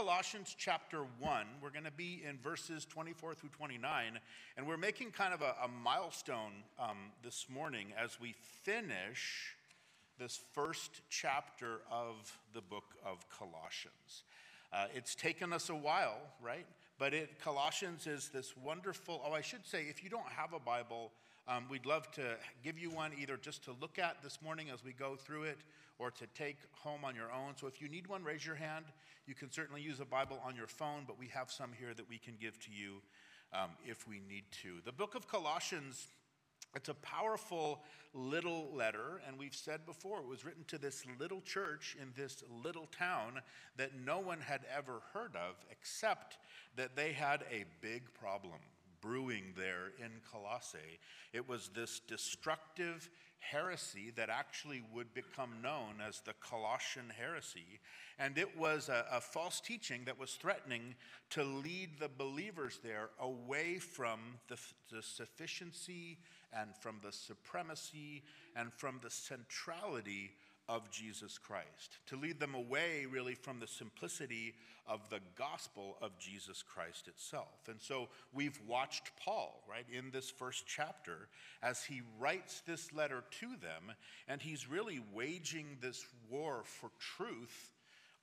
Colossians chapter 1. We're going to be in verses 24 through 29, and we're making kind of a, a milestone um, this morning as we finish this first chapter of the book of Colossians. Uh, it's taken us a while, right? But it, Colossians is this wonderful, oh, I should say, if you don't have a Bible, um, we'd love to give you one either just to look at this morning as we go through it or to take home on your own. So if you need one, raise your hand. You can certainly use a Bible on your phone, but we have some here that we can give to you um, if we need to. The book of Colossians. It's a powerful little letter, and we've said before it was written to this little church in this little town that no one had ever heard of, except that they had a big problem brewing there in Colossae. It was this destructive heresy that actually would become known as the Colossian heresy. And it was a, a, false teaching that was threatening to lead the believers there away from the, the sufficiency and from the supremacy and from the centrality of Jesus Christ, to lead them away really from the simplicity of the gospel of Jesus Christ itself. And so we've watched Paul, right, in this first chapter as he writes this letter to them, and he's really waging this war for truth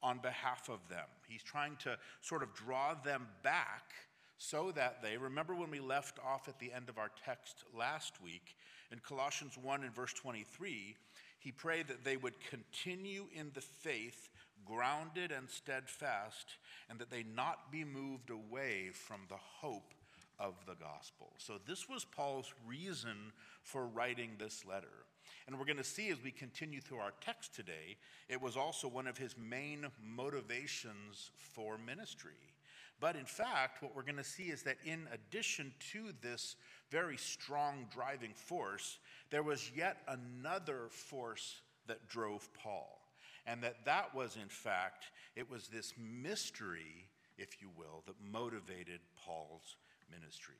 on behalf of them. He's trying to sort of draw them back so that they, remember when we left off at the end of our text last week in Colossians 1 and verse 23 he prayed that they would continue in the faith, grounded and steadfast, and that they not be moved away from the hope of the gospel. So, this was Paul's reason for writing this letter. And we're going to see as we continue through our text today, it was also one of his main motivations for ministry. But in fact, what we're going to see is that in addition to this very strong driving force, there was yet another force that drove Paul. And that that was, in fact, it was this mystery, if you will, that motivated Paul's ministry.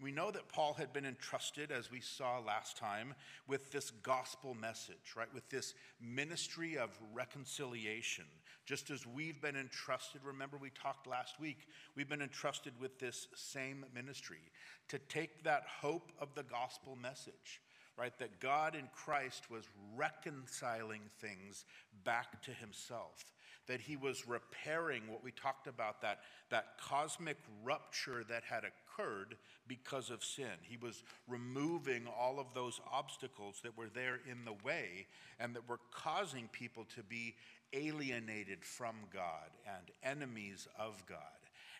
We know that Paul had been entrusted, as we saw last time, with this gospel message, right? With this ministry of reconciliation. Just as we've been entrusted, remember we talked last week, we've been entrusted with this same ministry to take that hope of the gospel message right? That God in Christ was reconciling things back to himself, that he was repairing what we talked about, that, that cosmic rupture that had occurred because of sin. He was removing all of those obstacles that were there in the way and that were causing people to be alienated from God and enemies of God.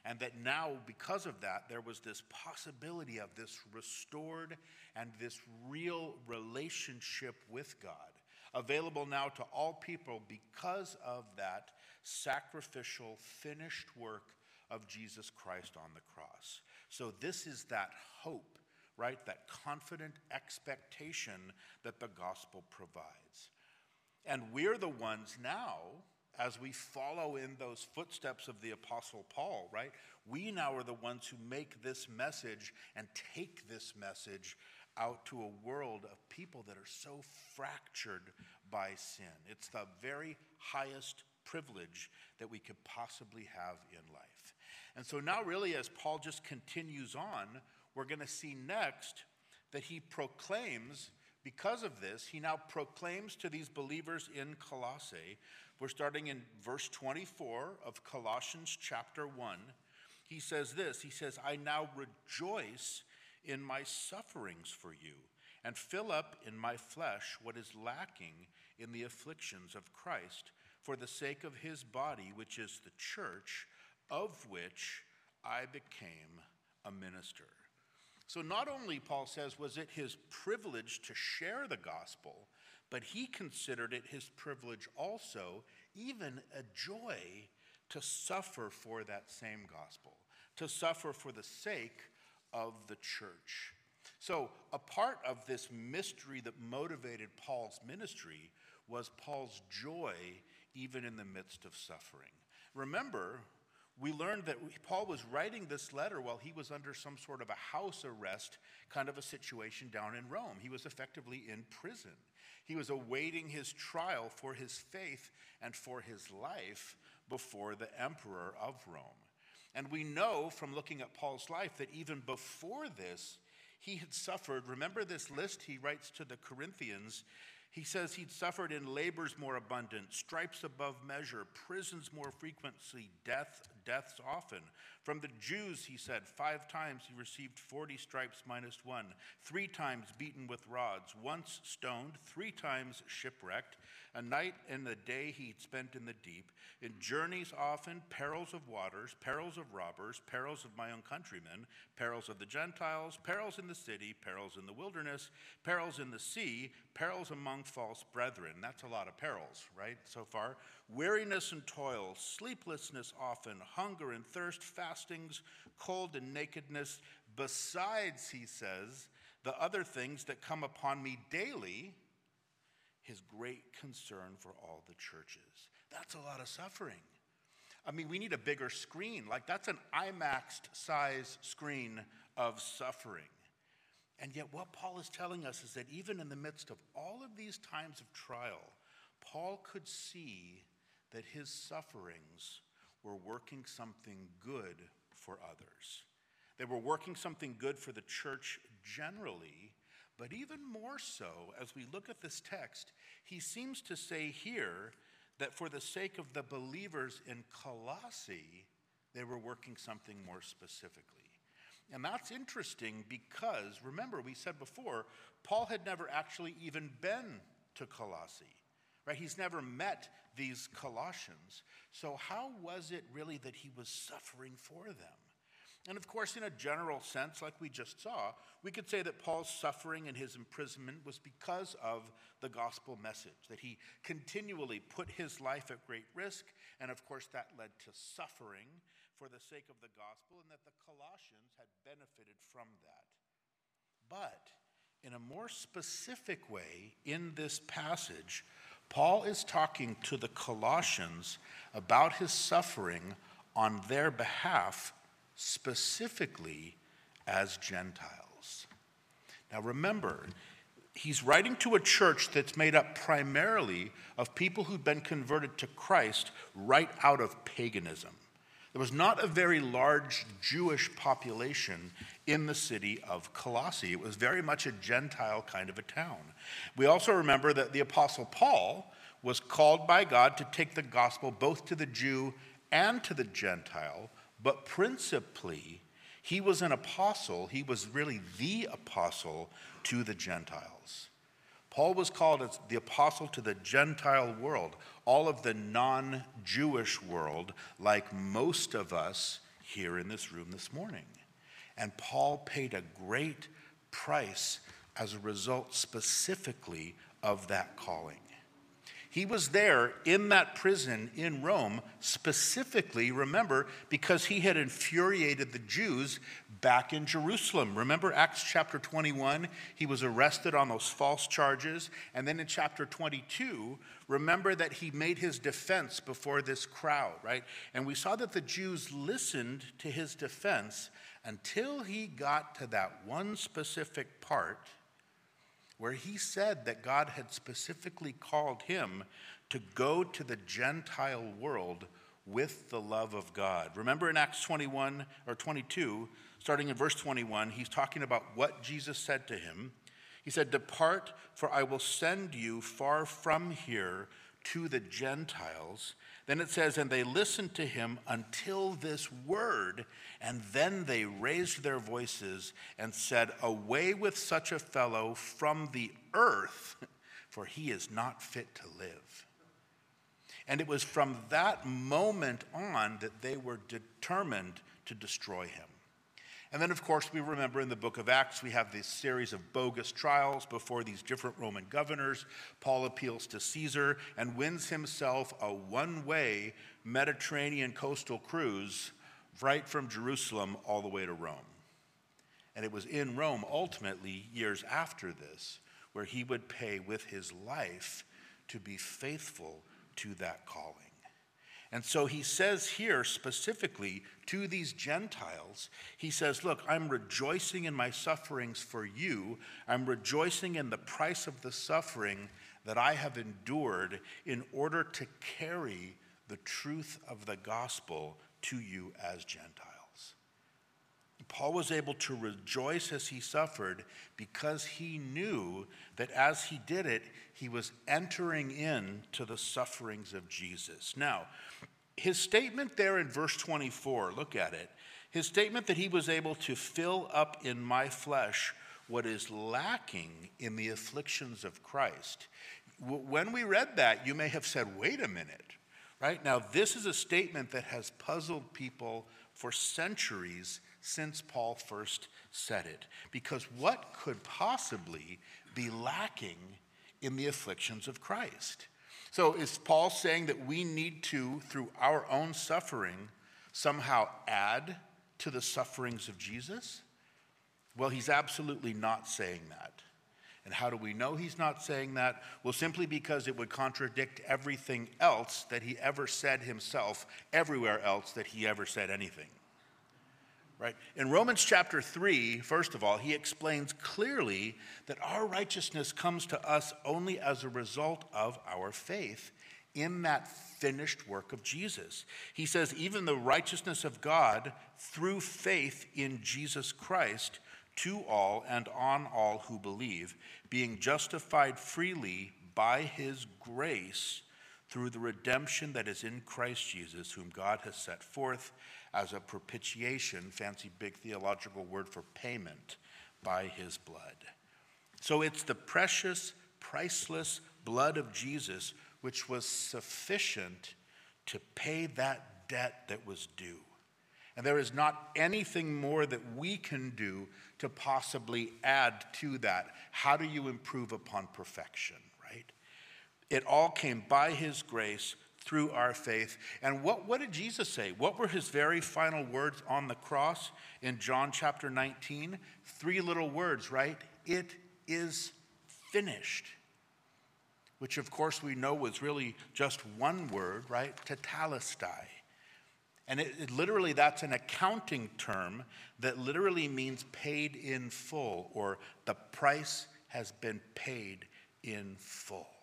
And that now, because of that, there was this possibility of this restored and this real relationship with God available now to all people because of that sacrificial, finished work of Jesus Christ on the cross. So, this is that hope, right? That confident expectation that the gospel provides. And we're the ones now as we follow in those footsteps of the Apostle Paul, right? We now are the ones who make this message and take this message out to a world of people that are so fractured by sin. It's the very highest privilege that we could possibly have in life. And so now, really, as Paul just continues on, we're going to see next that he proclaims, because of this, he now proclaims to these believers in Colossae we're starting in verse 24 of Colossians chapter 1. He says this He says, I now rejoice in my sufferings for you and fill up in my flesh what is lacking in the afflictions of Christ for the sake of his body, which is the church, of which I became a minister. So, not only, Paul says, was it his privilege to share the gospel, but he considered it his privilege also, even a joy, to suffer for that same gospel, to suffer for the sake of the church. So, a part of this mystery that motivated Paul's ministry was Paul's joy even in the midst of suffering. Remember, we learned that Paul was writing this letter while he was under some sort of a house arrest kind of a situation down in Rome. He was effectively in prison. He was awaiting his trial for his faith and for his life, before the emperor of Rome. And we know from looking at Paul's life that even before this, he had suffered. Remember this list he writes to the Corinthians he says he'd suffered in labors more abundant, stripes above measure, prisons more frequently, death, deaths often. From the Jews, he said, five times he received 40 stripes minus one, three times beaten with rods, once stoned, three times shipwrecked, a night and a day he'd spent in the deep, in journeys often, perils of waters, perils of robbers, perils of my own countrymen, perils of the Gentiles, perils in the city, perils in the wilderness, perils in the sea, perils among false brethren. That's a lot of perils, right, so far. Weariness and toil, sleeplessness often, hunger and thirst, fastings, cold and nakedness. Besides, he says, the other things that come upon me daily, his great concern for all the churches. That's a lot of suffering. I mean, we need a bigger screen. Like, that's an IMAX size screen of suffering. And yet, what Paul is telling us is that even in the midst of all of these times of trial, Paul could see that his sufferings were working something good for others. They were working something good for the church generally, but even more so, as we look at this text, he seems to say here that for the sake of the believers in Colossae, they were working something more specifically. And that's interesting because, remember, we said before, Paul had never actually even been to Colossae, right? He's never met these Colossians. So, how was it really that he was suffering for them? And of course, in a general sense, like we just saw, we could say that Paul's suffering and his imprisonment was because of the gospel message, that he continually put his life at great risk, and of course, that led to suffering for the sake of the gospel, and that the Colossians had benefited from that. But in a more specific way, in this passage, Paul is talking to the Colossians about his suffering on their behalf specifically as Gentiles. Now remember, he's writing to a church that's made up primarily of people who've been converted to Christ right out of paganism. There was not a very large Jewish population in the city of Colossae. It was very much a Gentile kind of a town. We also remember that the Apostle Paul was called by God to take the gospel both to the Jew and to the Gentile, but principally, he was an apostle. He was really the apostle to the Gentiles. Paul was called as the apostle to the Gentile world, all of the non Jewish world, like most of us here in this room this morning. And Paul paid a great price as a result specifically of that calling. He was there in that prison in Rome specifically, remember, because he had infuriated the Jews back in Jerusalem. Remember Acts chapter 21? He was arrested on those false charges. And then in chapter 22, remember that he made his defense before this crowd, right? And we saw that the Jews listened to his defense until he got to that one specific part where he said that God had specifically called him to go to the Gentile world with the love of God. Remember in Acts 21 or 22, starting in verse 21, he's talking about what Jesus said to him. He said, Depart, for I will send you far from here to the Gentiles. Then it says, And they listened to him until this word, and then they raised their voices and said, Away with such a fellow from the earth, for he is not fit to live. And it was from that moment on that they were determined to destroy him. And then, of course, we remember in the book of Acts, we have this series of bogus trials before these different Roman governors. Paul appeals to Caesar and wins himself a one way Mediterranean coastal cruise right from Jerusalem all the way to Rome. And it was in Rome, ultimately, years after this, where he would pay with his life to be faithful to that calling. And so he says here specifically to these Gentiles, he says, Look, I'm rejoicing in my sufferings for you. I'm rejoicing in the price of the suffering that I have endured in order to carry the truth of the gospel to you as Gentiles. Paul was able to rejoice as he suffered because he knew that as he did it, he was entering into the sufferings of Jesus. Now, his statement there in verse 24, look at it. His statement that he was able to fill up in my flesh what is lacking in the afflictions of Christ. When we read that, you may have said, wait a minute, right? Now, this is a statement that has puzzled people for centuries since Paul first said it. Because what could possibly be lacking in the afflictions of Christ? So, is Paul saying that we need to, through our own suffering, somehow add to the sufferings of Jesus? Well, he's absolutely not saying that. And how do we know he's not saying that? Well, simply because it would contradict everything else that he ever said himself, everywhere else that he ever said anything. Right? In Romans chapter 3, first of all, he explains clearly that our righteousness comes to us only as a result of our faith in that finished work of Jesus. He says, even the righteousness of God through faith in Jesus Christ to all and on all who believe, being justified freely by his grace through the redemption that is in Christ Jesus, whom God has set forth as a propitiation, fancy big theological word for payment, by his blood. So it's the precious, priceless blood of Jesus which was sufficient to pay that debt that was due. And there is not anything more that we can do to possibly add to that. How do you improve upon perfection, right? It all came by his grace through our faith. And what, what did Jesus say? What were his very final words on the cross in John chapter 19? Three little words, right? It is finished. Which, of course, we know was really just one word, right? Tetelestai. And it, it, literally, that's an accounting term that literally means paid in full, or the price has been paid in full.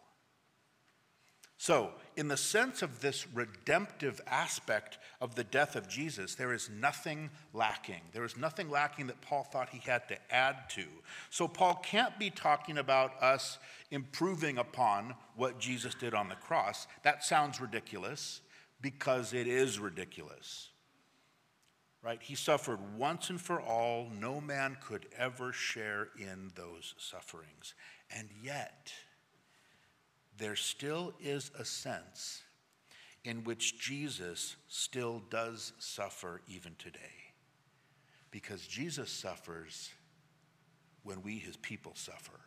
So, in the sense of this redemptive aspect of the death of Jesus, there is nothing lacking. There is nothing lacking that Paul thought he had to add to. So, Paul can't be talking about us improving upon what Jesus did on the cross. That sounds ridiculous because it is ridiculous. Right? He suffered once and for all. No man could ever share in those sufferings. And yet, there still is a sense in which Jesus still does suffer even today. Because Jesus suffers when we, his people, suffer.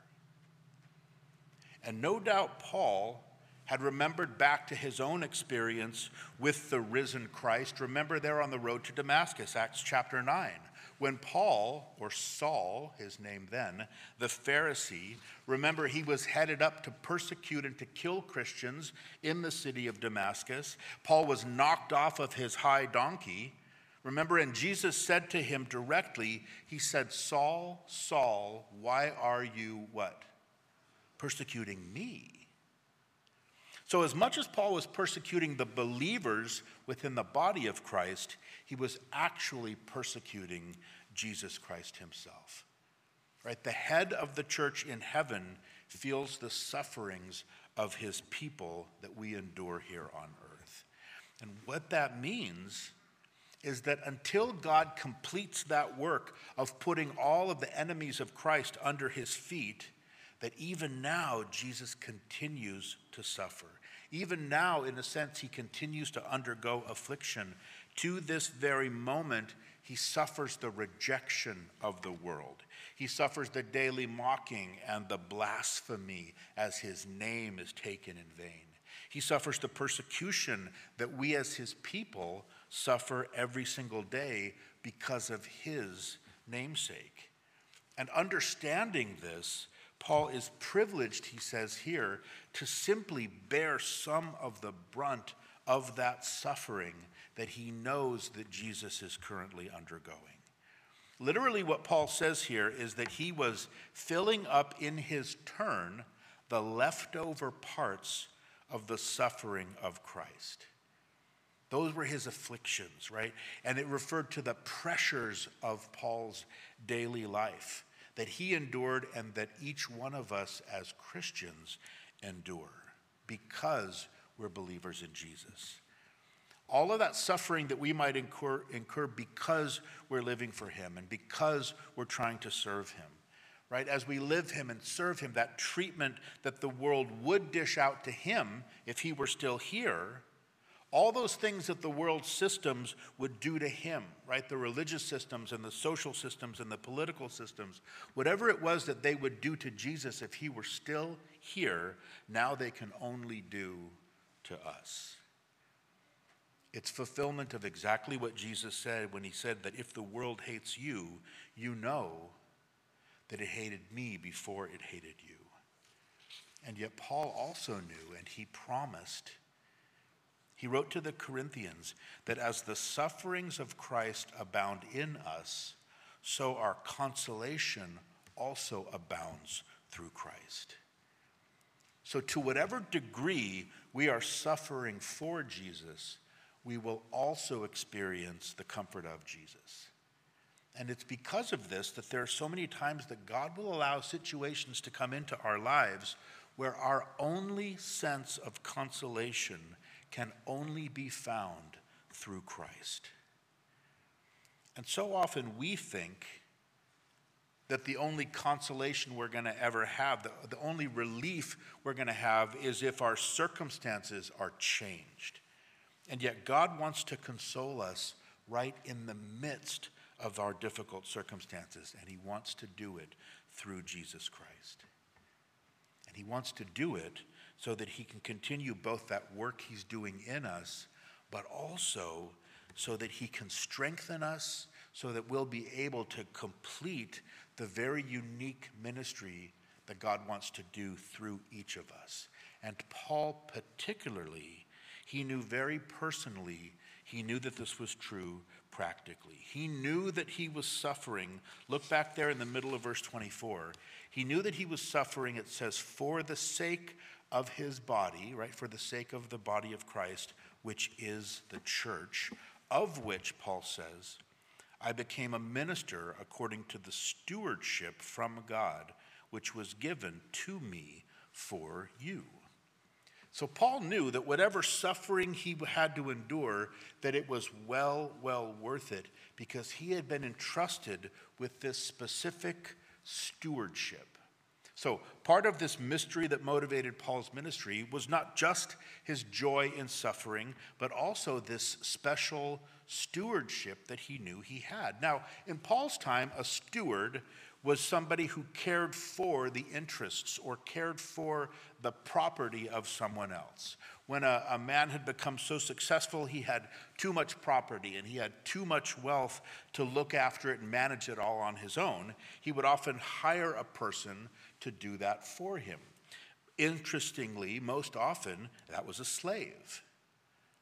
And no doubt Paul had remembered back to his own experience with the risen Christ. Remember there on the road to Damascus, Acts chapter 9, when Paul, or Saul, his name then, the Pharisee, remember he was headed up to persecute and to kill Christians in the city of Damascus. Paul was knocked off of his high donkey. Remember, and Jesus said to him directly, He said, Saul, Saul, why are you what? Persecuting me. So, as much as Paul was persecuting the believers within the body of Christ, he was actually persecuting Jesus Christ himself. Right? The head of the church in heaven feels the sufferings of his people that we endure here on earth. And what that means is that until God completes that work of putting all of the enemies of Christ under his feet, that even now Jesus continues to suffer. Even now, in a sense, he continues to undergo affliction. To this very moment, he suffers the rejection of the world. He suffers the daily mocking and the blasphemy as his name is taken in vain. He suffers the persecution that we as his people suffer every single day because of his namesake. And understanding this, Paul is privileged, he says here, to simply bear some of the brunt of that suffering that he knows that Jesus is currently undergoing. Literally, what Paul says here is that he was filling up in his turn the leftover parts of the suffering of Christ. Those were his afflictions, right? And it referred to the pressures of Paul's daily life that he endured and that each one of us as Christians endure because we're believers in Jesus. All of that suffering that we might incur, incur because we're living for him and because we're trying to serve him right? As we live him and serve him, that treatment that the world would dish out to him if he were still here, all those things that the world systems would do to him, right? The religious systems and the social systems and the political systems, whatever it was that they would do to Jesus if he were still here, now they can only do to us. It's fulfillment of exactly what Jesus said when he said that if the world hates you, you know that it hated me before it hated you. And yet, Paul also knew and he promised he wrote to the Corinthians that as the sufferings of Christ abound in us, so our consolation also abounds through Christ. So, to whatever degree we are suffering for Jesus, we will also experience the comfort of Jesus. And it's because of this that there are so many times that God will allow situations to come into our lives where our only sense of consolation can only be found through Christ. And so often we think that the only consolation we're going to ever have, the, the only relief we're going to have, is if our circumstances are changed. And yet, God wants to console us right in the midst of our difficult circumstances, and He wants to do it through Jesus Christ. And He wants to do it so that he can continue both that work he's doing in us, but also so that he can strengthen us, so that we'll be able to complete the very unique ministry that God wants to do through each of us. And Paul, particularly, he knew very personally, he knew that this was true practically. He knew that he was suffering. Look back there in the middle of verse 24. He knew that he was suffering, it says, for the sake of his body, right, for the sake of the body of Christ, which is the church, of which, Paul says, I became a minister according to the stewardship from God, which was given to me for you. So Paul knew that whatever suffering he had to endure, that it was well, well worth it because he had been entrusted with this specific stewardship. So, part of this mystery that motivated Paul's ministry was not just his joy in suffering, but also this special stewardship that he knew he had. Now, in Paul's time, a steward was somebody who cared for the interests or cared for the property of someone else. When a, a, man had become so successful, he had too much property and he had too much wealth to look after it and manage it all on his own, he would often hire a person to do that for him. Interestingly, most often, that was a slave.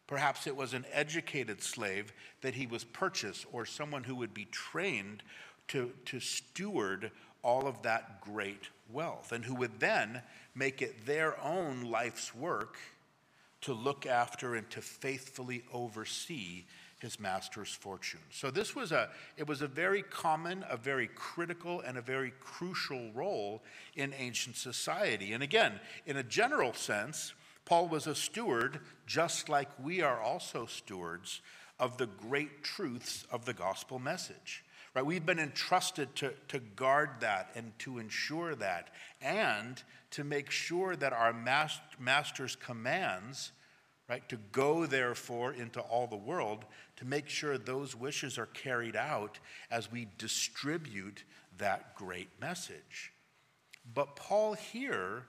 Perhaps it was an educated slave that he was purchased or someone who would be trained to, to steward all of that great wealth and who would then make it their own life's work to look after and to faithfully oversee his master's fortune. So this was a it was a very common, a very critical and a very crucial role in ancient society. And again, in a general sense, Paul was a steward just like we are also stewards of the great truths of the gospel message. Right? We've been entrusted to, to guard that and to ensure that and to make sure that our master's commands right? To go, therefore, into all the world to make sure those wishes are carried out as we distribute that great message. But Paul here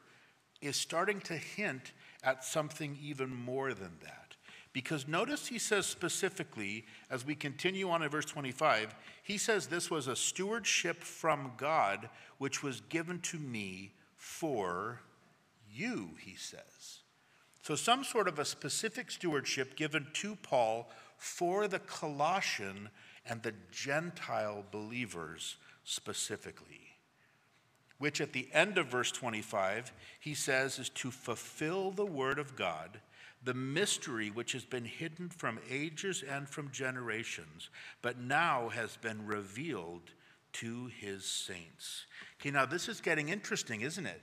is starting to hint at something even more than that. Because notice he says specifically, as we continue on in verse 25, he says this was a stewardship from God which was given to me for you, he says. So, some sort of a specific stewardship given to Paul for the Colossian and the Gentile believers specifically, which at the end of verse 25, he says is to fulfill the word of God the mystery which has been hidden from ages and from generations, but now has been revealed to his saints. Okay, now this is getting interesting, isn't it?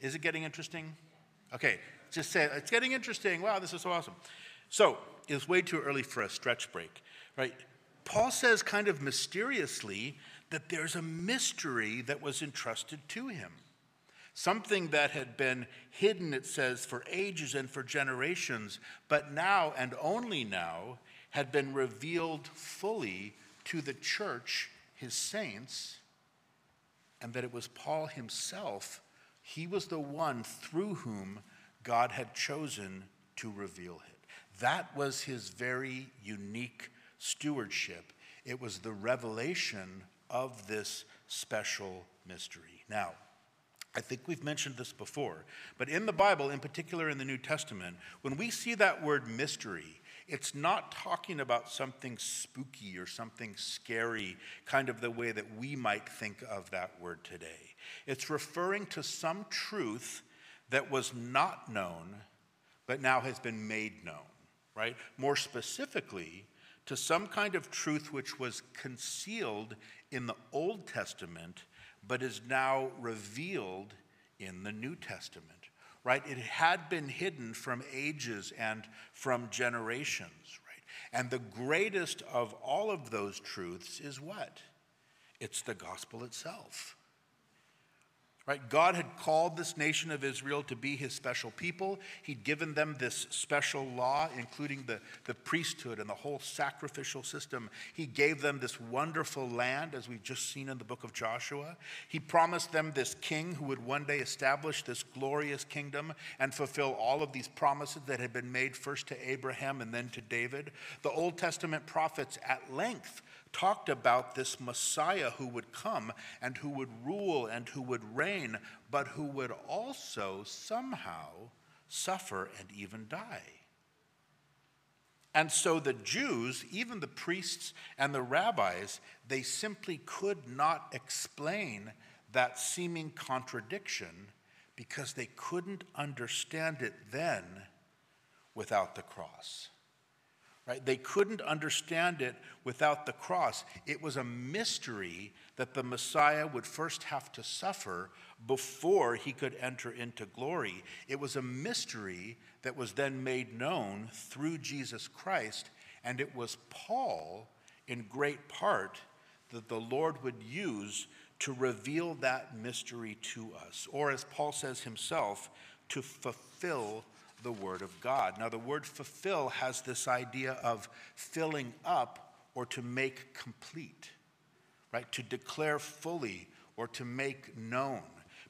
Is it getting interesting? Okay, just say it's getting interesting. Wow, this is so awesome. So it's way too early for a stretch break, right? Paul says kind of mysteriously that there's a mystery that was entrusted to him. Something that had been hidden, it says, for ages and for generations, but now and only now had been revealed fully to the church, his saints, and that it was Paul himself, he was the one through whom God had chosen to reveal it. That was his very unique stewardship. It was the revelation of this special mystery. Now, I think we've mentioned this before, but in the Bible, in particular in the New Testament, when we see that word mystery, it's not talking about something spooky or something scary, kind of the way that we might think of that word today. It's referring to some truth that was not known, but now has been made known, right? More specifically, to some kind of truth which was concealed in the Old Testament but is now revealed in the New Testament, right? It had been hidden from ages and from generations, right? And the greatest of all of those truths is what? It's the gospel itself. Right? God had called this nation of Israel to be his special people. He'd given them this special law, including the, the priesthood and the whole sacrificial system. He gave them this wonderful land, as we've just seen in the book of Joshua. He promised them this king who would one day establish this glorious kingdom and fulfill all of these promises that had been made first to Abraham and then to David. The Old Testament prophets at length talked about this Messiah who would come and who would rule and who would reign, but who would also somehow suffer and even die. And so the Jews, even the priests and the rabbis, they simply could not explain that seeming contradiction because they couldn't understand it then without the cross. Right? They couldn't understand it without the cross. It was a mystery that the Messiah would first have to suffer before he could enter into glory. It was a mystery that was then made known through Jesus Christ, and it was Paul, in great part, that the Lord would use to reveal that mystery to us, or as Paul says himself, to fulfill the Word of God. Now, the word fulfill has this idea of filling up or to make complete, right? To declare fully or to make known,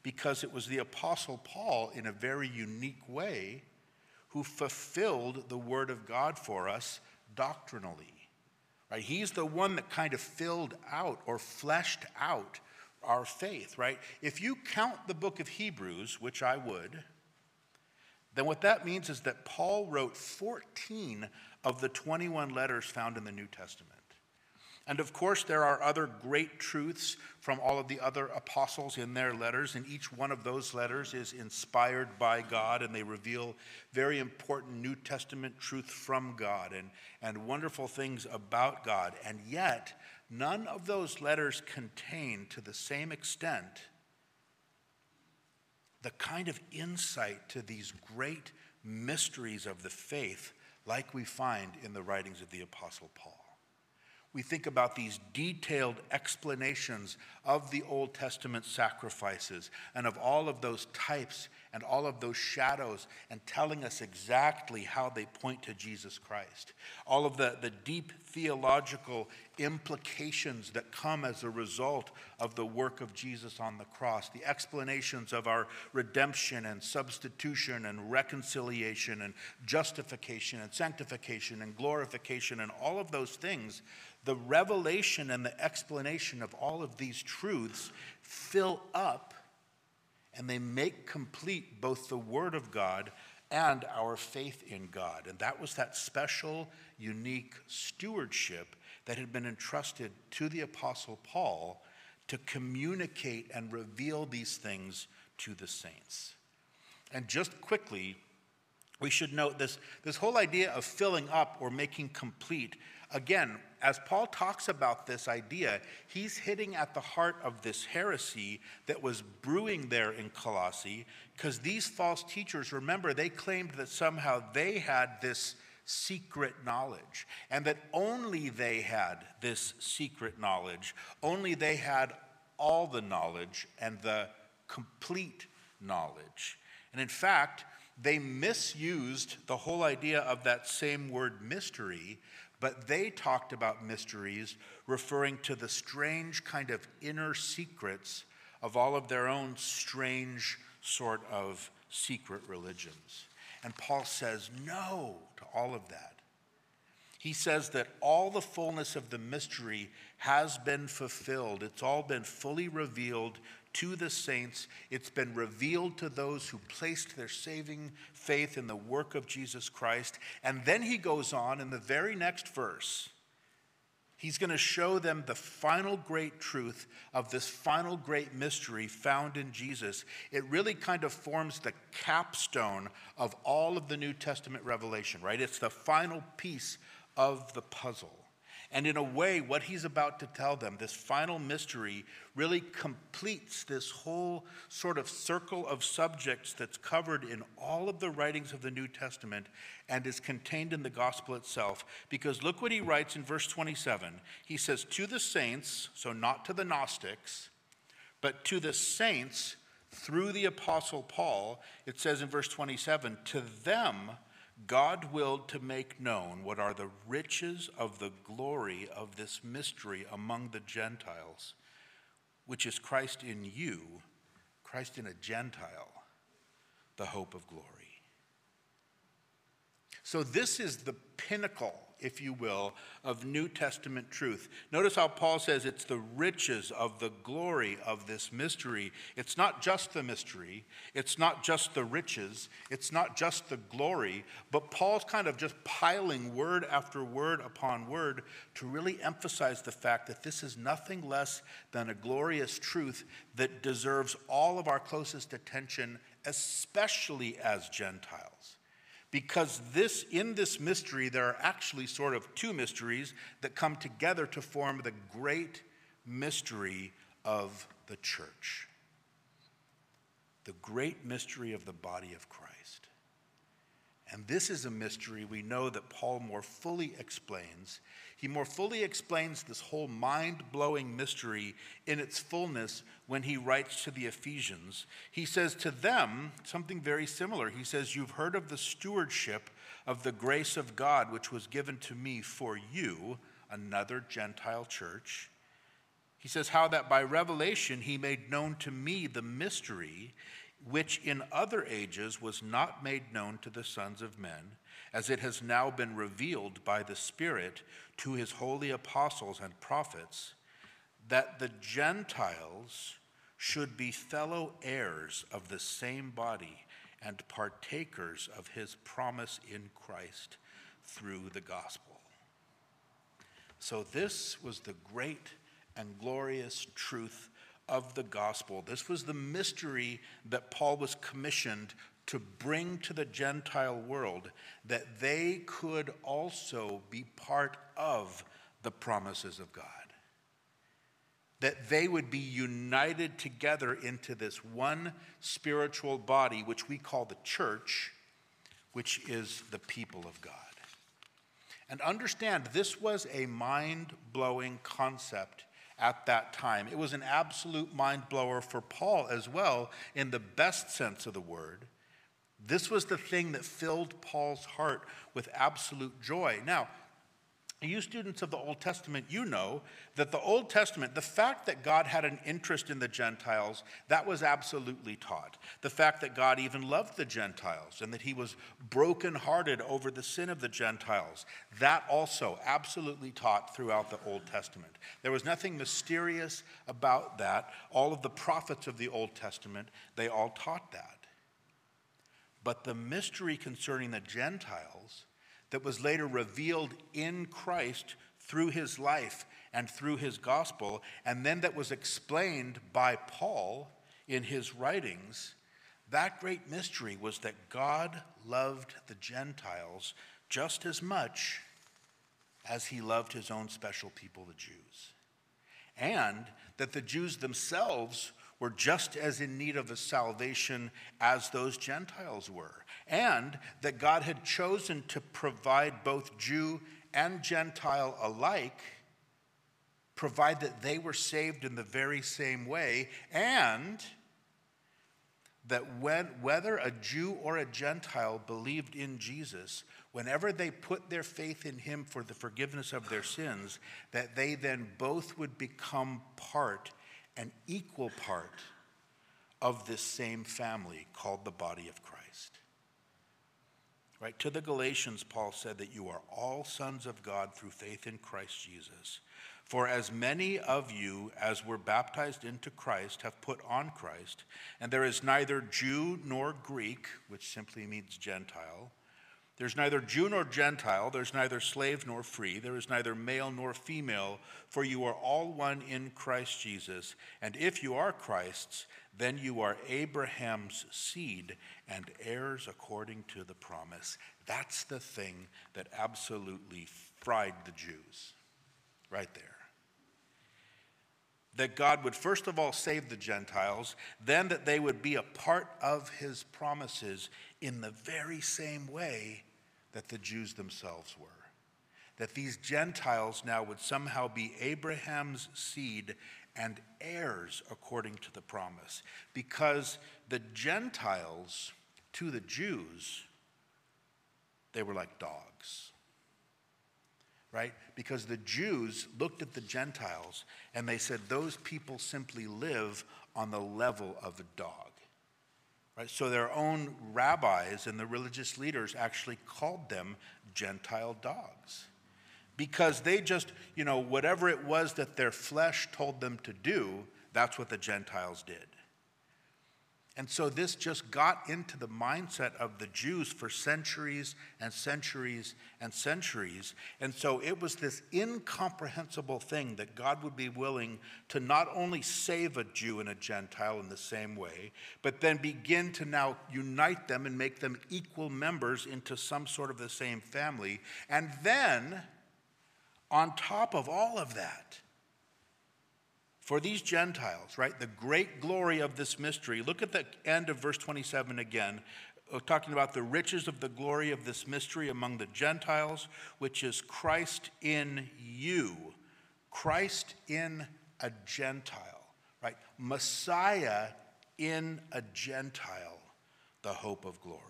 because it was the Apostle Paul, in a very unique way, who fulfilled the Word of God for us doctrinally. Right? He's the one that kind of filled out or fleshed out our faith, right? If you count the book of Hebrews, which I would, then what that means is that Paul wrote 14 of the 21 letters found in the New Testament. And of course, there are other great truths from all of the other apostles in their letters, and each one of those letters is inspired by God, and they reveal very important New Testament truth from God and, and wonderful things about God. And yet, none of those letters contain, to the same extent, the kind of insight to these great mysteries of the faith like we find in the writings of the Apostle Paul. We think about these detailed explanations of the Old Testament sacrifices and of all of those types and all of those shadows and telling us exactly how they point to Jesus Christ. All of the, the deep theological implications that come as a result of the work of Jesus on the cross, the explanations of our redemption and substitution and reconciliation and justification and sanctification and glorification and all of those things the revelation and the explanation of all of these truths fill up and they make complete both the Word of God and our faith in God. And that was that special, unique stewardship that had been entrusted to the Apostle Paul to communicate and reveal these things to the saints. And just quickly, we should note this, this whole idea of filling up or making complete. Again, as Paul talks about this idea, he's hitting at the heart of this heresy that was brewing there in Colossae, because these false teachers, remember, they claimed that somehow they had this secret knowledge, and that only they had this secret knowledge, only they had all the knowledge and the complete knowledge. And in fact, they misused the whole idea of that same word mystery, but they talked about mysteries referring to the strange kind of inner secrets of all of their own strange sort of secret religions. And Paul says no to all of that. He says that all the fullness of the mystery has been fulfilled. It's all been fully revealed to the saints. It's been revealed to those who placed their saving faith in the work of Jesus Christ. And then he goes on in the very next verse. He's going to show them the final great truth of this final great mystery found in Jesus. It really kind of forms the capstone of all of the New Testament revelation, right? It's the final piece of the puzzle. And in a way, what he's about to tell them, this final mystery, really completes this whole sort of circle of subjects that's covered in all of the writings of the New Testament and is contained in the gospel itself. Because look what he writes in verse 27. He says, To the saints, so not to the Gnostics, but to the saints through the apostle Paul, it says in verse 27, To them, God willed to make known what are the riches of the glory of this mystery among the Gentiles, which is Christ in you, Christ in a Gentile, the hope of glory. So, this is the pinnacle if you will, of New Testament truth. Notice how Paul says it's the riches of the glory of this mystery. It's not just the mystery, it's not just the riches, it's not just the glory, but Paul's kind of just piling word after word upon word to really emphasize the fact that this is nothing less than a glorious truth that deserves all of our closest attention, especially as Gentiles because this in this mystery there are actually sort of two mysteries that come together to form the great mystery of the church. The great mystery of the body of Christ. And this is a mystery we know that Paul more fully explains he more fully explains this whole mind blowing mystery in its fullness when he writes to the Ephesians. He says to them something very similar. He says, You've heard of the stewardship of the grace of God which was given to me for you, another Gentile church. He says, How that by revelation he made known to me the mystery which in other ages was not made known to the sons of men as it has now been revealed by the Spirit to his holy apostles and prophets, that the Gentiles should be fellow heirs of the same body and partakers of his promise in Christ through the gospel. So, this was the great and glorious truth of the gospel. This was the mystery that Paul was commissioned to bring to the Gentile world that they could also be part of the promises of God. That they would be united together into this one spiritual body, which we call the church, which is the people of God. And understand, this was a mind blowing concept at that time. It was an absolute mind blower for Paul as well, in the best sense of the word. This was the thing that filled Paul's heart with absolute joy. Now, you students of the Old Testament, you know that the Old Testament, the fact that God had an interest in the Gentiles, that was absolutely taught. The fact that God even loved the Gentiles and that he was brokenhearted over the sin of the Gentiles, that also absolutely taught throughout the Old Testament. There was nothing mysterious about that. All of the prophets of the Old Testament, they all taught that. But the mystery concerning the Gentiles that was later revealed in Christ through his life and through his gospel, and then that was explained by Paul in his writings, that great mystery was that God loved the Gentiles just as much as he loved his own special people, the Jews. And that the Jews themselves were just as in need of a salvation as those Gentiles were. And that God had chosen to provide both Jew and Gentile alike, provide that they were saved in the very same way, and that when, whether a Jew or a Gentile believed in Jesus, whenever they put their faith in him for the forgiveness of their sins, that they then both would become part, an equal part, of this same family called the body of Christ. Right? To the Galatians, Paul said that you are all sons of God through faith in Christ Jesus. For as many of you as were baptized into Christ have put on Christ, and there is neither Jew nor Greek, which simply means Gentile. There's neither Jew nor Gentile, there's neither slave nor free, there is neither male nor female, for you are all one in Christ Jesus. And if you are Christ's, then you are Abraham's seed and heirs according to the promise. That's the thing that absolutely fried the Jews, right there that God would first of all save the Gentiles, then that they would be a part of his promises in the very same way that the Jews themselves were. That these Gentiles now would somehow be Abraham's seed and heirs according to the promise. Because the Gentiles to the Jews, they were like dogs right? Because the Jews looked at the Gentiles and they said, those people simply live on the level of a dog. Right? So their own rabbis and the religious leaders actually called them Gentile dogs. Because they just, you know, whatever it was that their flesh told them to do, that's what the Gentiles did. And so this just got into the mindset of the Jews for centuries and centuries and centuries. And so it was this incomprehensible thing that God would be willing to not only save a Jew and a Gentile in the same way, but then begin to now unite them and make them equal members into some sort of the same family. And then, on top of all of that, for these Gentiles, right? The great glory of this mystery. Look at the end of verse 27 again, uh, talking about the riches of the glory of this mystery among the Gentiles, which is Christ in you. Christ in a Gentile, right? Messiah in a Gentile, the hope of glory.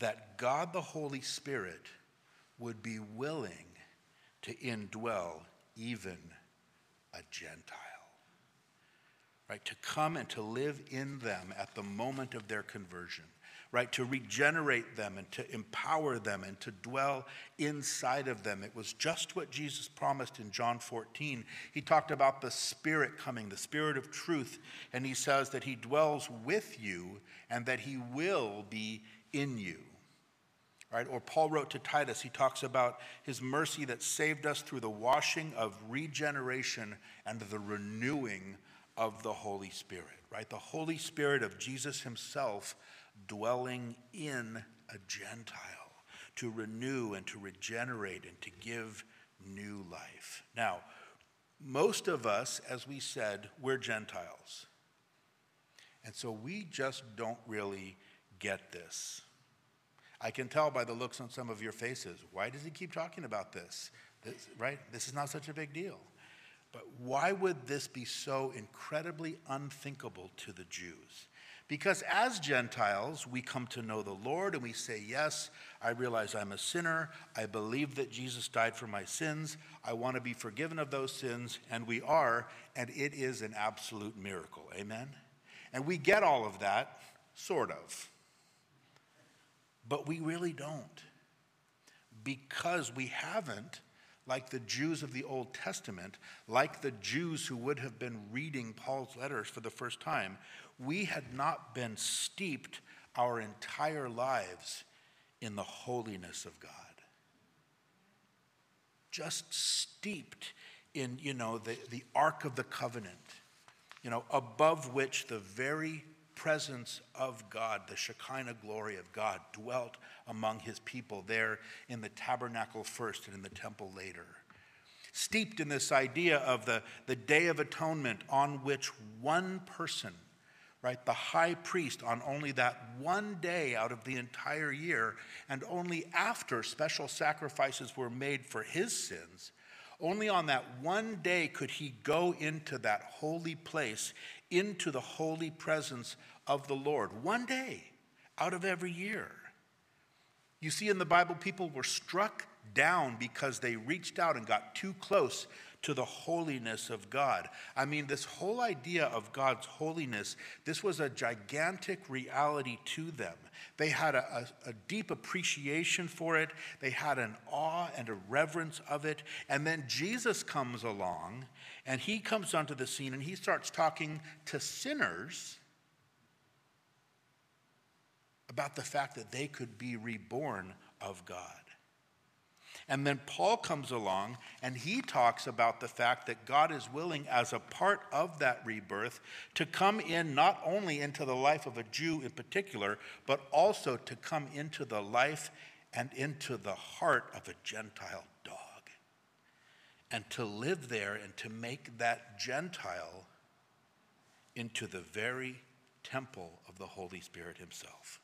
That God the Holy Spirit would be willing to indwell even a Gentile. Right? To come and to live in them at the moment of their conversion. Right? To regenerate them and to empower them and to dwell inside of them. It was just what Jesus promised in John 14. He talked about the Spirit coming, the Spirit of truth, and he says that he dwells with you and that he will be in you right? Or Paul wrote to Titus, he talks about his mercy that saved us through the washing of regeneration and the renewing of the Holy Spirit, right? The Holy Spirit of Jesus himself dwelling in a Gentile to renew and to regenerate and to give new life. Now, most of us, as we said, we're Gentiles. And so we just don't really get this. I can tell by the looks on some of your faces. Why does he keep talking about this? this? Right? This is not such a big deal. But why would this be so incredibly unthinkable to the Jews? Because as Gentiles, we come to know the Lord and we say, Yes, I realize I'm a sinner. I believe that Jesus died for my sins. I want to be forgiven of those sins. And we are. And it is an absolute miracle. Amen? And we get all of that, sort of. But we really don't. Because we haven't, like the Jews of the Old Testament, like the Jews who would have been reading Paul's letters for the first time, we had not been steeped our entire lives in the holiness of God. Just steeped in, you know, the, the Ark of the Covenant, you know, above which the very presence of God, the Shekinah glory of God, dwelt among his people there in the tabernacle first and in the temple later. Steeped in this idea of the, the Day of Atonement on which one person, right, the high priest, on only that one day out of the entire year, and only after special sacrifices were made for his sins, only on that one day could he go into that holy place, into the holy presence of the Lord. One day out of every year. You see, in the Bible, people were struck down because they reached out and got too close to the holiness of God. I mean, this whole idea of God's holiness, this was a gigantic reality to them. They had a, a, a, deep appreciation for it, they had an awe and a reverence of it. And then Jesus comes along and he comes onto the scene and he starts talking to sinners about the fact that they could be reborn of God. And then Paul comes along and he talks about the fact that God is willing, as a part of that rebirth, to come in not only into the life of a Jew in particular, but also to come into the life and into the heart of a Gentile dog. And to live there and to make that Gentile into the very temple of the Holy Spirit Himself.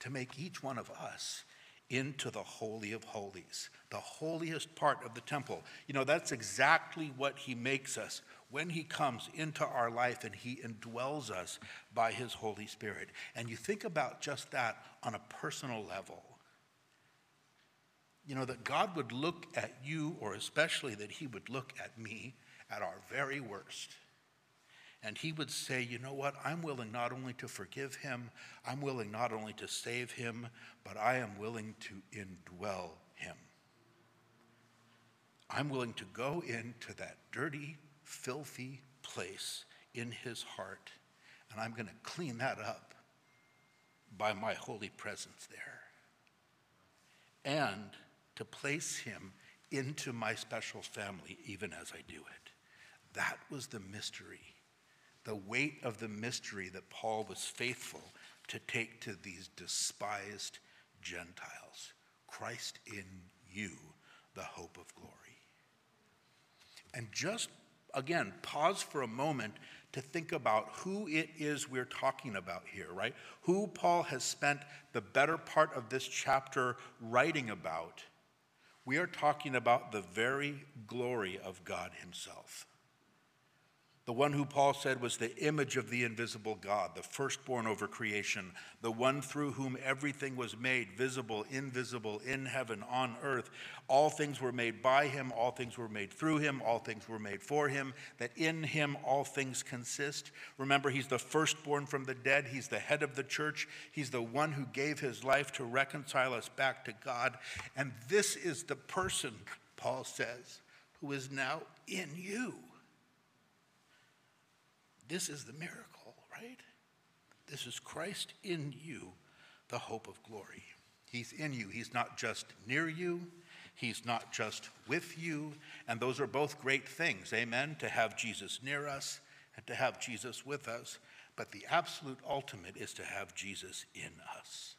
To make each one of us into the Holy of Holies, the holiest part of the temple. You know, that's exactly what he makes us when he comes into our life and he indwells us by his Holy Spirit. And you think about just that on a personal level. You know, that God would look at you, or especially that he would look at me at our very worst and he would say, You know what? I'm willing not only to forgive him, I'm willing not only to save him, but I am willing to indwell him. I'm willing to go into that dirty, filthy place in his heart, and I'm going to clean that up by my holy presence there. And to place him into my special family, even as I do it. That was the mystery the weight of the mystery that Paul was faithful to take to these despised Gentiles. Christ in you, the hope of glory. And just again, pause for a moment to think about who it is we're talking about here, right? Who Paul has spent the better part of this chapter writing about. We are talking about the very glory of God Himself the one who Paul said was the image of the invisible God, the firstborn over creation, the one through whom everything was made, visible, invisible, in heaven, on earth. All things were made by him, all things were made through him, all things were made for him, that in him all things consist. Remember, he's the firstborn from the dead, he's the head of the church, he's the one who gave his life to reconcile us back to God. And this is the person, Paul says, who is now in you this is the miracle, right? This is Christ in you, the hope of glory. He's in you. He's not just near you, He's not just with you. And those are both great things, amen, to have Jesus near us and to have Jesus with us. But the absolute ultimate is to have Jesus in us,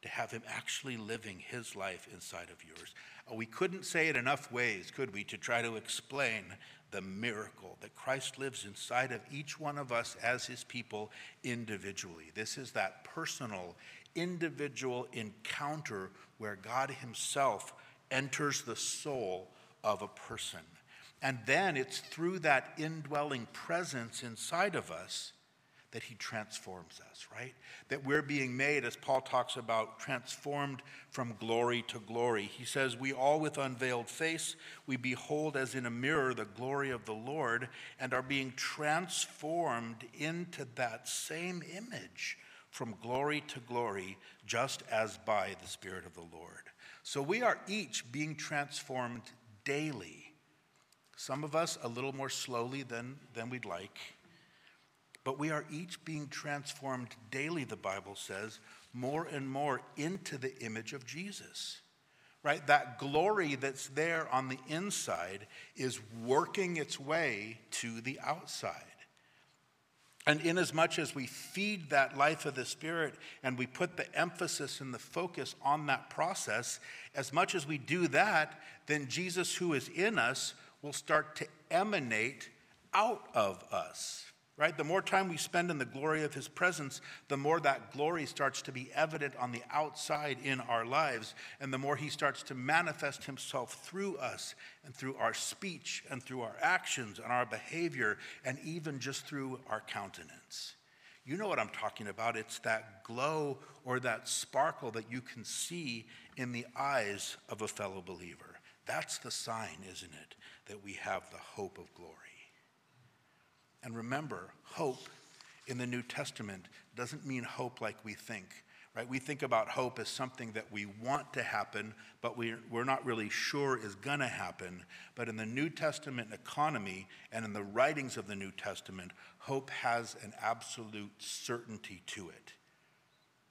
to have Him actually living His life inside of yours. We couldn't say it enough ways, could we, to try to explain the miracle that Christ lives inside of each one of us as his people individually. This is that personal, individual encounter where God himself enters the soul of a person. And then it's through that indwelling presence inside of us that he transforms us, right? That we're being made, as Paul talks about, transformed from glory to glory. He says, We all with unveiled face, we behold as in a mirror the glory of the Lord and are being transformed into that same image from glory to glory, just as by the Spirit of the Lord. So we are each being transformed daily. Some of us a little more slowly than, than we'd like but we are each being transformed daily, the Bible says, more and more into the image of Jesus. Right? That glory that's there on the inside is working its way to the outside. And inasmuch as we feed that life of the Spirit and we put the emphasis and the focus on that process, as much as we do that, then Jesus, who is in us, will start to emanate out of us right? The more time we spend in the glory of his presence, the more that glory starts to be evident on the outside in our lives, and the more he starts to manifest himself through us and through our speech and through our actions and our behavior and even just through our countenance. You know what I'm talking about. It's that glow or that sparkle that you can see in the eyes of a fellow believer. That's the sign, isn't it, that we have the hope of glory. And remember, hope in the New Testament doesn't mean hope like we think, right? We think about hope as something that we want to happen, but we, we're not really sure is going to happen. But in the New Testament economy and in the writings of the New Testament, hope has an absolute certainty to it.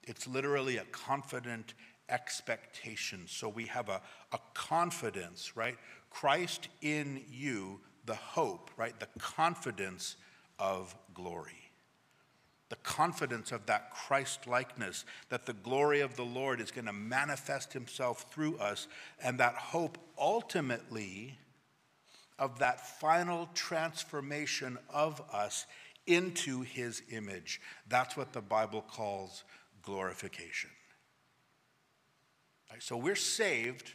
It's literally a confident expectation. So we have a, a confidence, right? Christ in you the hope, right? The confidence of glory. The confidence of that Christ likeness, that the glory of the Lord is going to manifest himself through us, and that hope ultimately of that final transformation of us into his image. That's what the Bible calls glorification. Right, so we're saved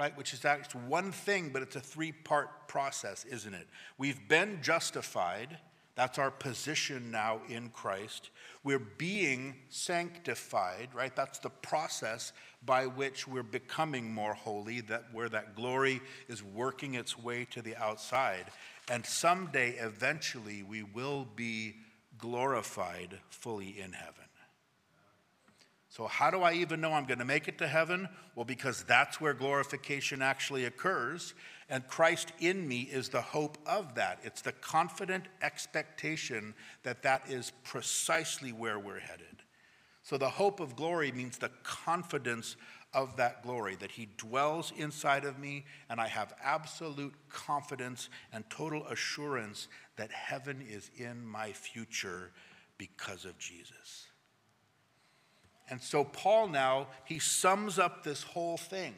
right? Which is actually one thing, but it's a three part process, isn't it? We've been justified. That's our position now in Christ. We're being sanctified, right? That's the process by which we're becoming more holy, that where that glory is working its way to the outside. And someday, eventually, we will be glorified fully in heaven. So, how do I even know I'm going to make it to heaven? Well, because that's where glorification actually occurs. And Christ in me is the hope of that. It's the confident expectation that that is precisely where we're headed. So, the hope of glory means the confidence of that glory, that He dwells inside of me, and I have absolute confidence and total assurance that heaven is in my future because of Jesus. And so Paul now, he sums up this whole thing,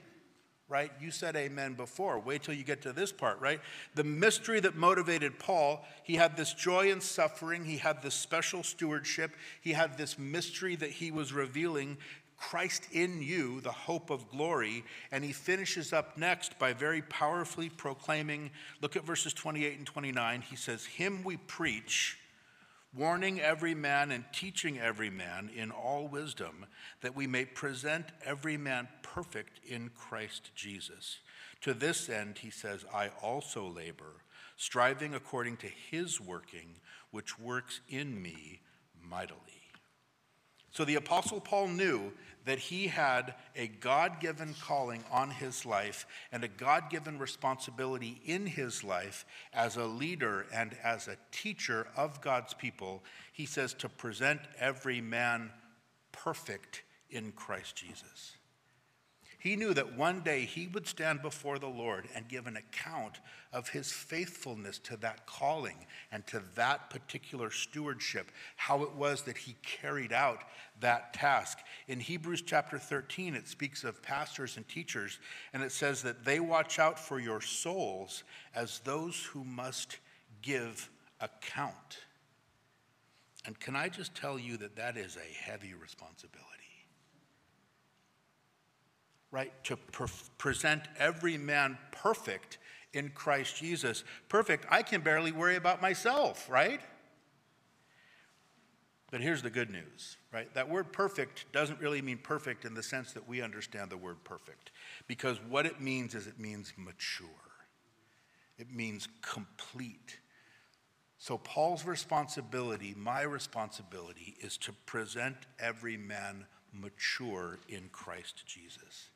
right? You said amen before. Wait till you get to this part, right? The mystery that motivated Paul, he had this joy in suffering, he had this special stewardship, he had this mystery that he was revealing. Christ in you, the hope of glory. And he finishes up next by very powerfully proclaiming look at verses 28 and 29. He says, Him we preach warning every man and teaching every man in all wisdom, that we may present every man perfect in Christ Jesus. To this end, he says, I also labor, striving according to his working, which works in me mightily. So the Apostle Paul knew that he had a God given calling on his life and a God given responsibility in his life as a leader and as a teacher of God's people. He says to present every man perfect in Christ Jesus. He knew that one day he would stand before the Lord and give an account of his faithfulness to that calling and to that particular stewardship, how it was that he carried out that task. In Hebrews chapter 13, it speaks of pastors and teachers, and it says that they watch out for your souls as those who must give account. And can I just tell you that that is a heavy responsibility? Right? To present every man perfect in Christ Jesus. Perfect, I can barely worry about myself, right? But here's the good news, right? That word perfect doesn't really mean perfect in the sense that we understand the word perfect, because what it means is it means mature, it means complete. So, Paul's responsibility, my responsibility, is to present every man mature in Christ Jesus.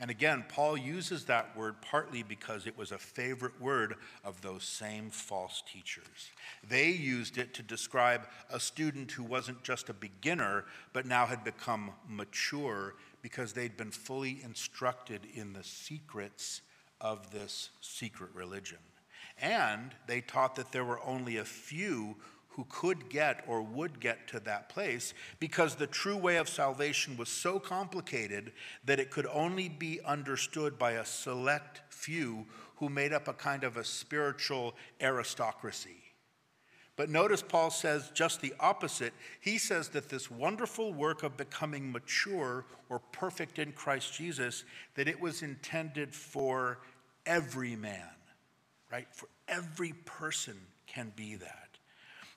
And again, Paul uses that word partly because it was a favorite word of those same false teachers. They used it to describe a student who wasn't just a beginner, but now had become mature because they'd been fully instructed in the secrets of this secret religion. And they taught that there were only a few who could get or would get to that place because the true way of salvation was so complicated that it could only be understood by a select few who made up a kind of a spiritual aristocracy. But notice Paul says just the opposite. He says that this wonderful work of becoming mature or perfect in Christ Jesus that it was intended for every man, right? For every person can be that.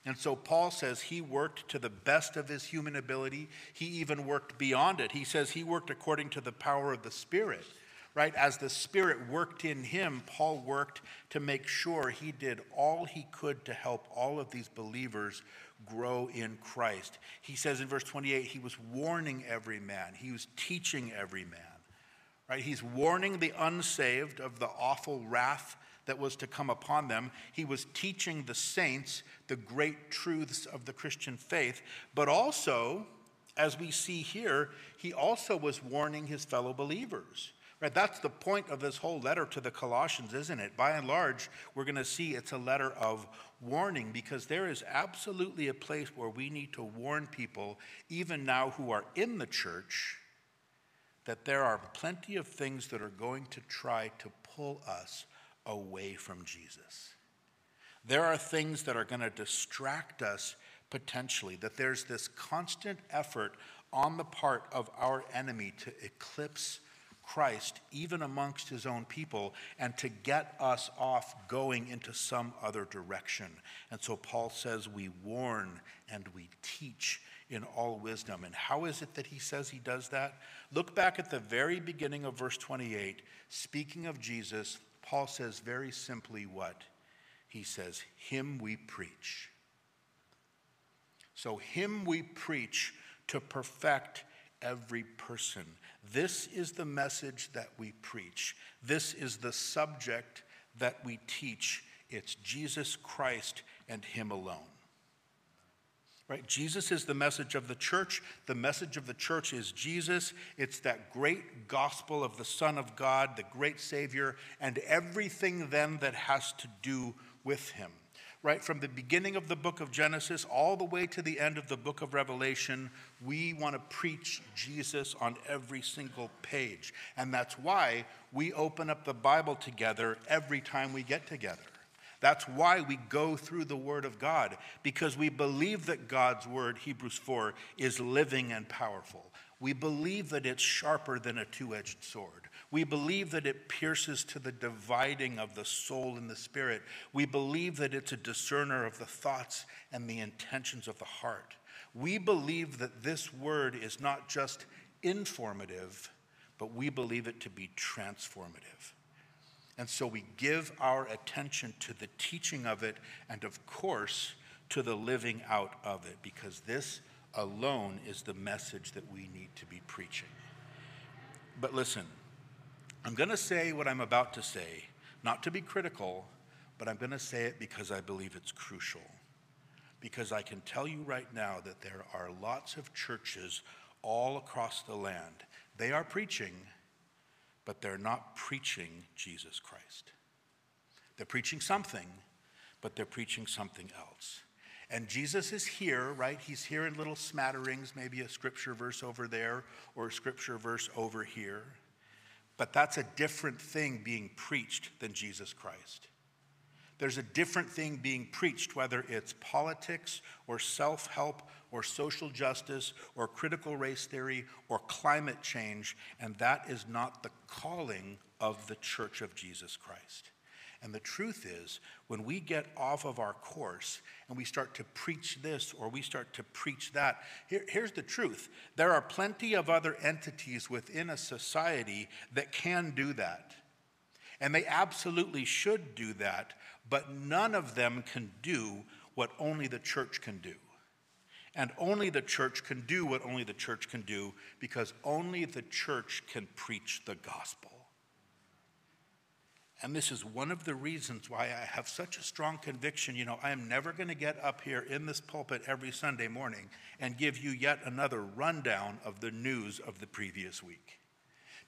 And so Paul says he worked to the best of his human ability. He even worked beyond it. He says he worked according to the power of the Spirit, right? As the Spirit worked in him, Paul worked to make sure he did all he could to help all of these believers grow in Christ. He says in verse 28 he was warning every man, he was teaching every man, right? He's warning the unsaved of the awful wrath that was to come upon them. He was teaching the saints the great truths of the Christian faith, but also, as we see here, he also was warning his fellow believers. Right, that's the point of this whole letter to the Colossians, isn't it? By and large, we're going to see it's a letter of warning because there is absolutely a place where we need to warn people, even now who are in the church, that there are plenty of things that are going to try to pull us away from Jesus. There are things that are going to distract us potentially, that there's this constant effort on the part of our enemy to eclipse Christ, even amongst his own people, and to get us off going into some other direction. And so Paul says we warn and we teach in all wisdom. And how is it that he says he does that? Look back at the very beginning of verse 28. Speaking of Jesus, Paul says very simply what? He says, Him we preach. So, Him we preach to perfect every person. This is the message that we preach. This is the subject that we teach. It's Jesus Christ and Him alone. Right? Jesus is the message of the church. The message of the church is Jesus. It's that great gospel of the Son of God, the great Savior, and everything then that has to do with him. Right? From the beginning of the book of Genesis all the way to the end of the book of Revelation, we want to preach Jesus on every single page. And that's why we open up the Bible together every time we get together. That's why we go through the Word of God, because we believe that God's Word, Hebrews 4, is living and powerful. We believe that it's sharper than a two edged sword. We believe that it pierces to the dividing of the soul and the spirit. We believe that it's a discerner of the thoughts and the intentions of the heart. We believe that this word is not just informative, but we believe it to be transformative. And so we give our attention to the teaching of it and, of course, to the living out of it, because this alone is the message that we need to be preaching. But listen, I'm going to say what I'm about to say, not to be critical, but I'm going to say it because I believe it's crucial. Because I can tell you right now that there are lots of churches all across the land. They are preaching but they're not preaching Jesus Christ. They're preaching something, but they're preaching something else. And Jesus is here, right? He's here in little smatterings, maybe a scripture verse over there or a scripture verse over here. But that's a different thing being preached than Jesus Christ. There's a different thing being preached, whether it's politics or self help or social justice or critical race theory or climate change, and that is not the calling of the Church of Jesus Christ. And the truth is, when we get off of our course and we start to preach this or we start to preach that, here, here's the truth there are plenty of other entities within a society that can do that. And they absolutely should do that, but none of them can do what only the church can do. And only the church can do what only the church can do because only the church can preach the gospel. And this is one of the reasons why I have such a strong conviction. You know, I am never going to get up here in this pulpit every Sunday morning and give you yet another rundown of the news of the previous week.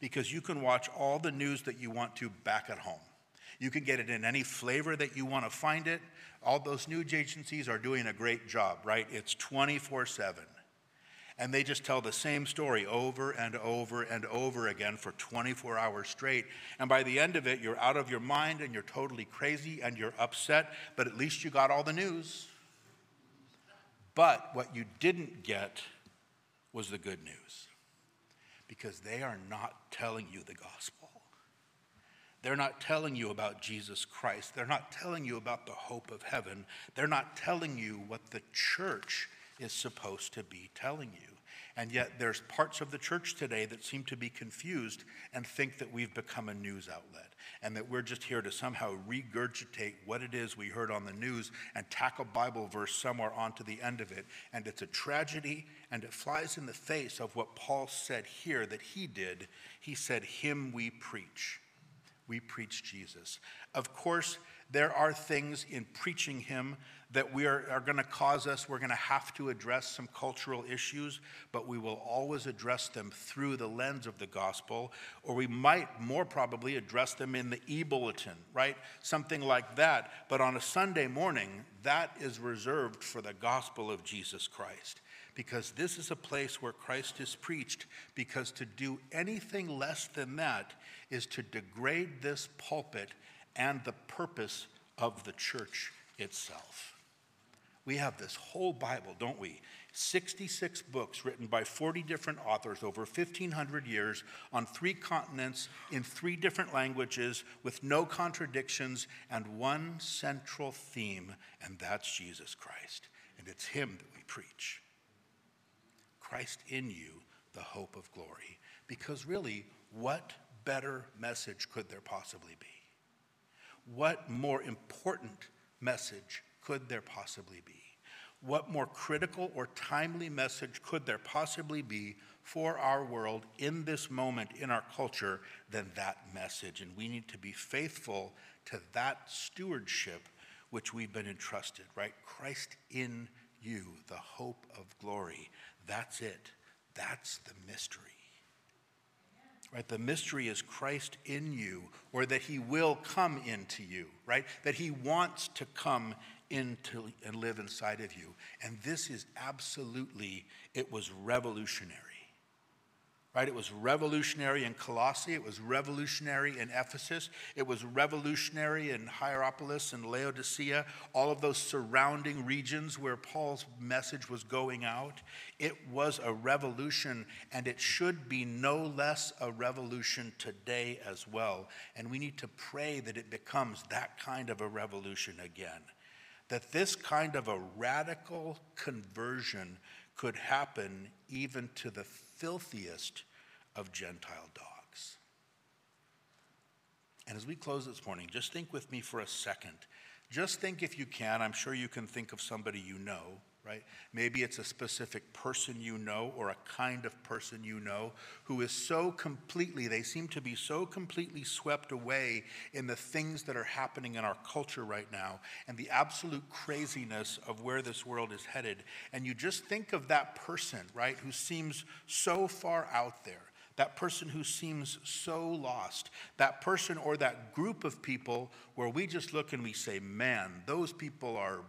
Because you can watch all the news that you want to back at home. You can get it in any flavor that you want to find it. All those news agencies are doing a great job, right? It's 24 7. And they just tell the same story over and over and over again for 24 hours straight. And by the end of it, you're out of your mind and you're totally crazy and you're upset, but at least you got all the news. But what you didn't get was the good news because they are not telling you the gospel. They're not telling you about Jesus Christ. They're not telling you about the hope of heaven. They're not telling you what the church is supposed to be telling you. And yet, there's parts of the church today that seem to be confused and think that we've become a news outlet and that we're just here to somehow regurgitate what it is we heard on the news and tack a Bible verse somewhere onto the end of it. And it's a tragedy and it flies in the face of what Paul said here that he did. He said, Him we preach we preach Jesus. Of course, there are things in preaching him that we are, are going to cause us, we're going to have to address some cultural issues, but we will always address them through the lens of the gospel, or we might more probably address them in the e bulletin, right? Something like that. But on a Sunday morning, that is reserved for the gospel of Jesus Christ because this is a place where Christ is preached, because to do anything less than that is to degrade this pulpit and the purpose of the church itself. We have this whole Bible, don't we? 66 books written by 40 different authors over 1,500 years on three continents in three different languages with no contradictions and one central theme, and that's Jesus Christ. And it's Him that we preach. Christ in you, the hope of glory. Because really, what better message could there possibly be? What more important message could there possibly be? What more critical or timely message could there possibly be for our world in this moment in our culture than that message? And we need to be faithful to that stewardship which we've been entrusted, right? Christ in you, the hope of glory. That's it. That's the mystery. Right? The mystery is Christ in you, or that he will come into you, right? That he wants to come into and live inside of you. And this is absolutely, it was revolutionary right? It was revolutionary in Colossae, it was revolutionary in Ephesus, it was revolutionary in Hierapolis and Laodicea, all of those surrounding regions where Paul's message was going out. It was a revolution, and it should be no less a revolution today as well. And we need to pray that it becomes that kind of a revolution again. That this kind of a radical conversion could happen even to the filthiest of Gentile dogs. And as we close this morning, just think with me for a second. Just think if you can, I'm sure you can think of somebody you know, right? Maybe it's a specific person you know or a kind of person you know who is so completely, they seem to be so completely swept away in the things that are happening in our culture right now and the absolute craziness of where this world is headed. And you just think of that person, right, who seems so far out there. That person who seems so lost, that person or that group of people where we just look and we say, man, those people are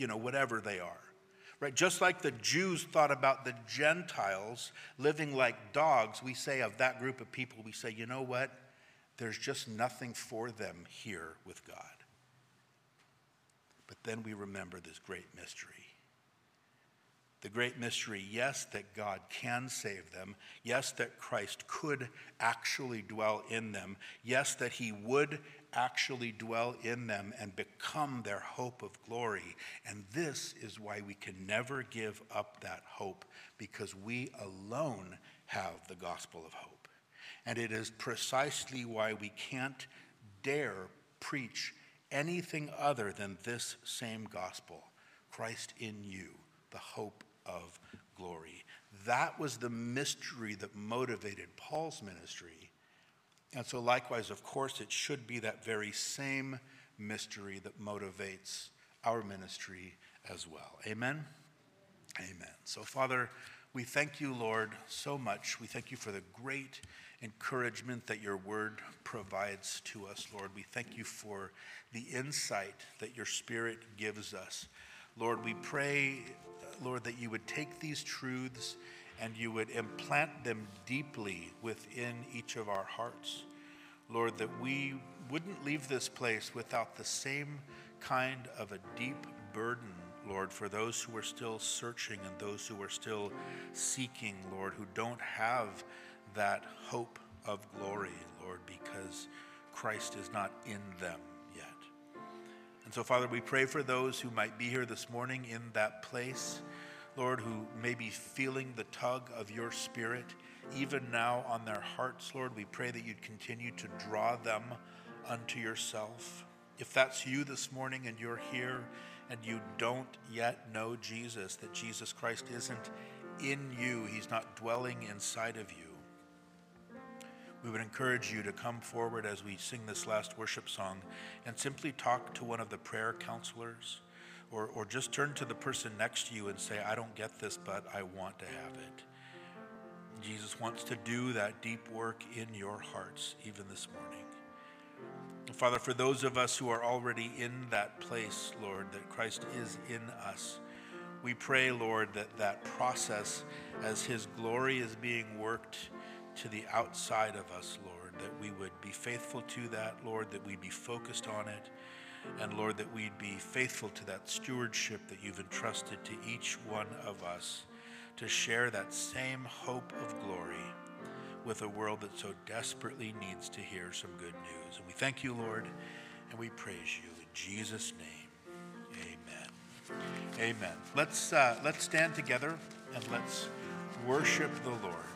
you know, whatever they are. Right? Just like the Jews thought about the Gentiles living like dogs, we say of that group of people, we say, you know what? There's just nothing for them here with God. But then we remember this great mystery the great mystery yes, that God can save them. Yes, that Christ could actually dwell in them. Yes, that he would actually dwell in them and become their hope of glory. And this is why we can never give up that hope because we alone have the gospel of hope. And it is precisely why we can't dare preach anything other than this same gospel Christ in you, the hope of glory. That was the mystery that motivated Paul's ministry. And so, likewise, of course, it should be that very same mystery that motivates our ministry as well. Amen? Amen. So, Father, We thank you, Lord, so much. We thank you for the great encouragement that your word provides to us, Lord. We thank you for the insight that your spirit gives us. Lord, we pray, Lord, that you would take these truths and you would implant them deeply within each of our hearts. Lord, that we wouldn't leave this place without the same kind of a deep burden, Lord, for those who are still searching and those who are still seeking, Lord, who don't have that hope of glory, Lord, because Christ is not in them yet. And so, Father, we pray for those who might be here this morning in that place, Lord, who may be feeling the tug of your spirit even now on their hearts, Lord. We pray that you'd continue to draw them unto yourself. If that's you this morning and you're here and you don't yet know Jesus, that Jesus Christ isn't in you, he's not dwelling inside of you we would encourage you to come forward as we sing this last worship song and simply talk to one of the prayer counselors or, or just turn to the person next to you and say, I don't get this, but I want to have it. Jesus wants to do that deep work in your hearts even this morning. Father, for those of us who are already in that place, Lord, that Christ is in us, we pray, Lord, that that process, as His glory is being worked to the outside of us, Lord, that we would be faithful to that, Lord, that we'd be focused on it, and Lord, that we'd be faithful to that stewardship that you've entrusted to each one of us to share that same hope of glory with a world that so desperately needs to hear some good news. And we thank you, Lord, and we praise you in Jesus' name. Amen. Amen. Let's uh, let's stand together and let's worship the Lord.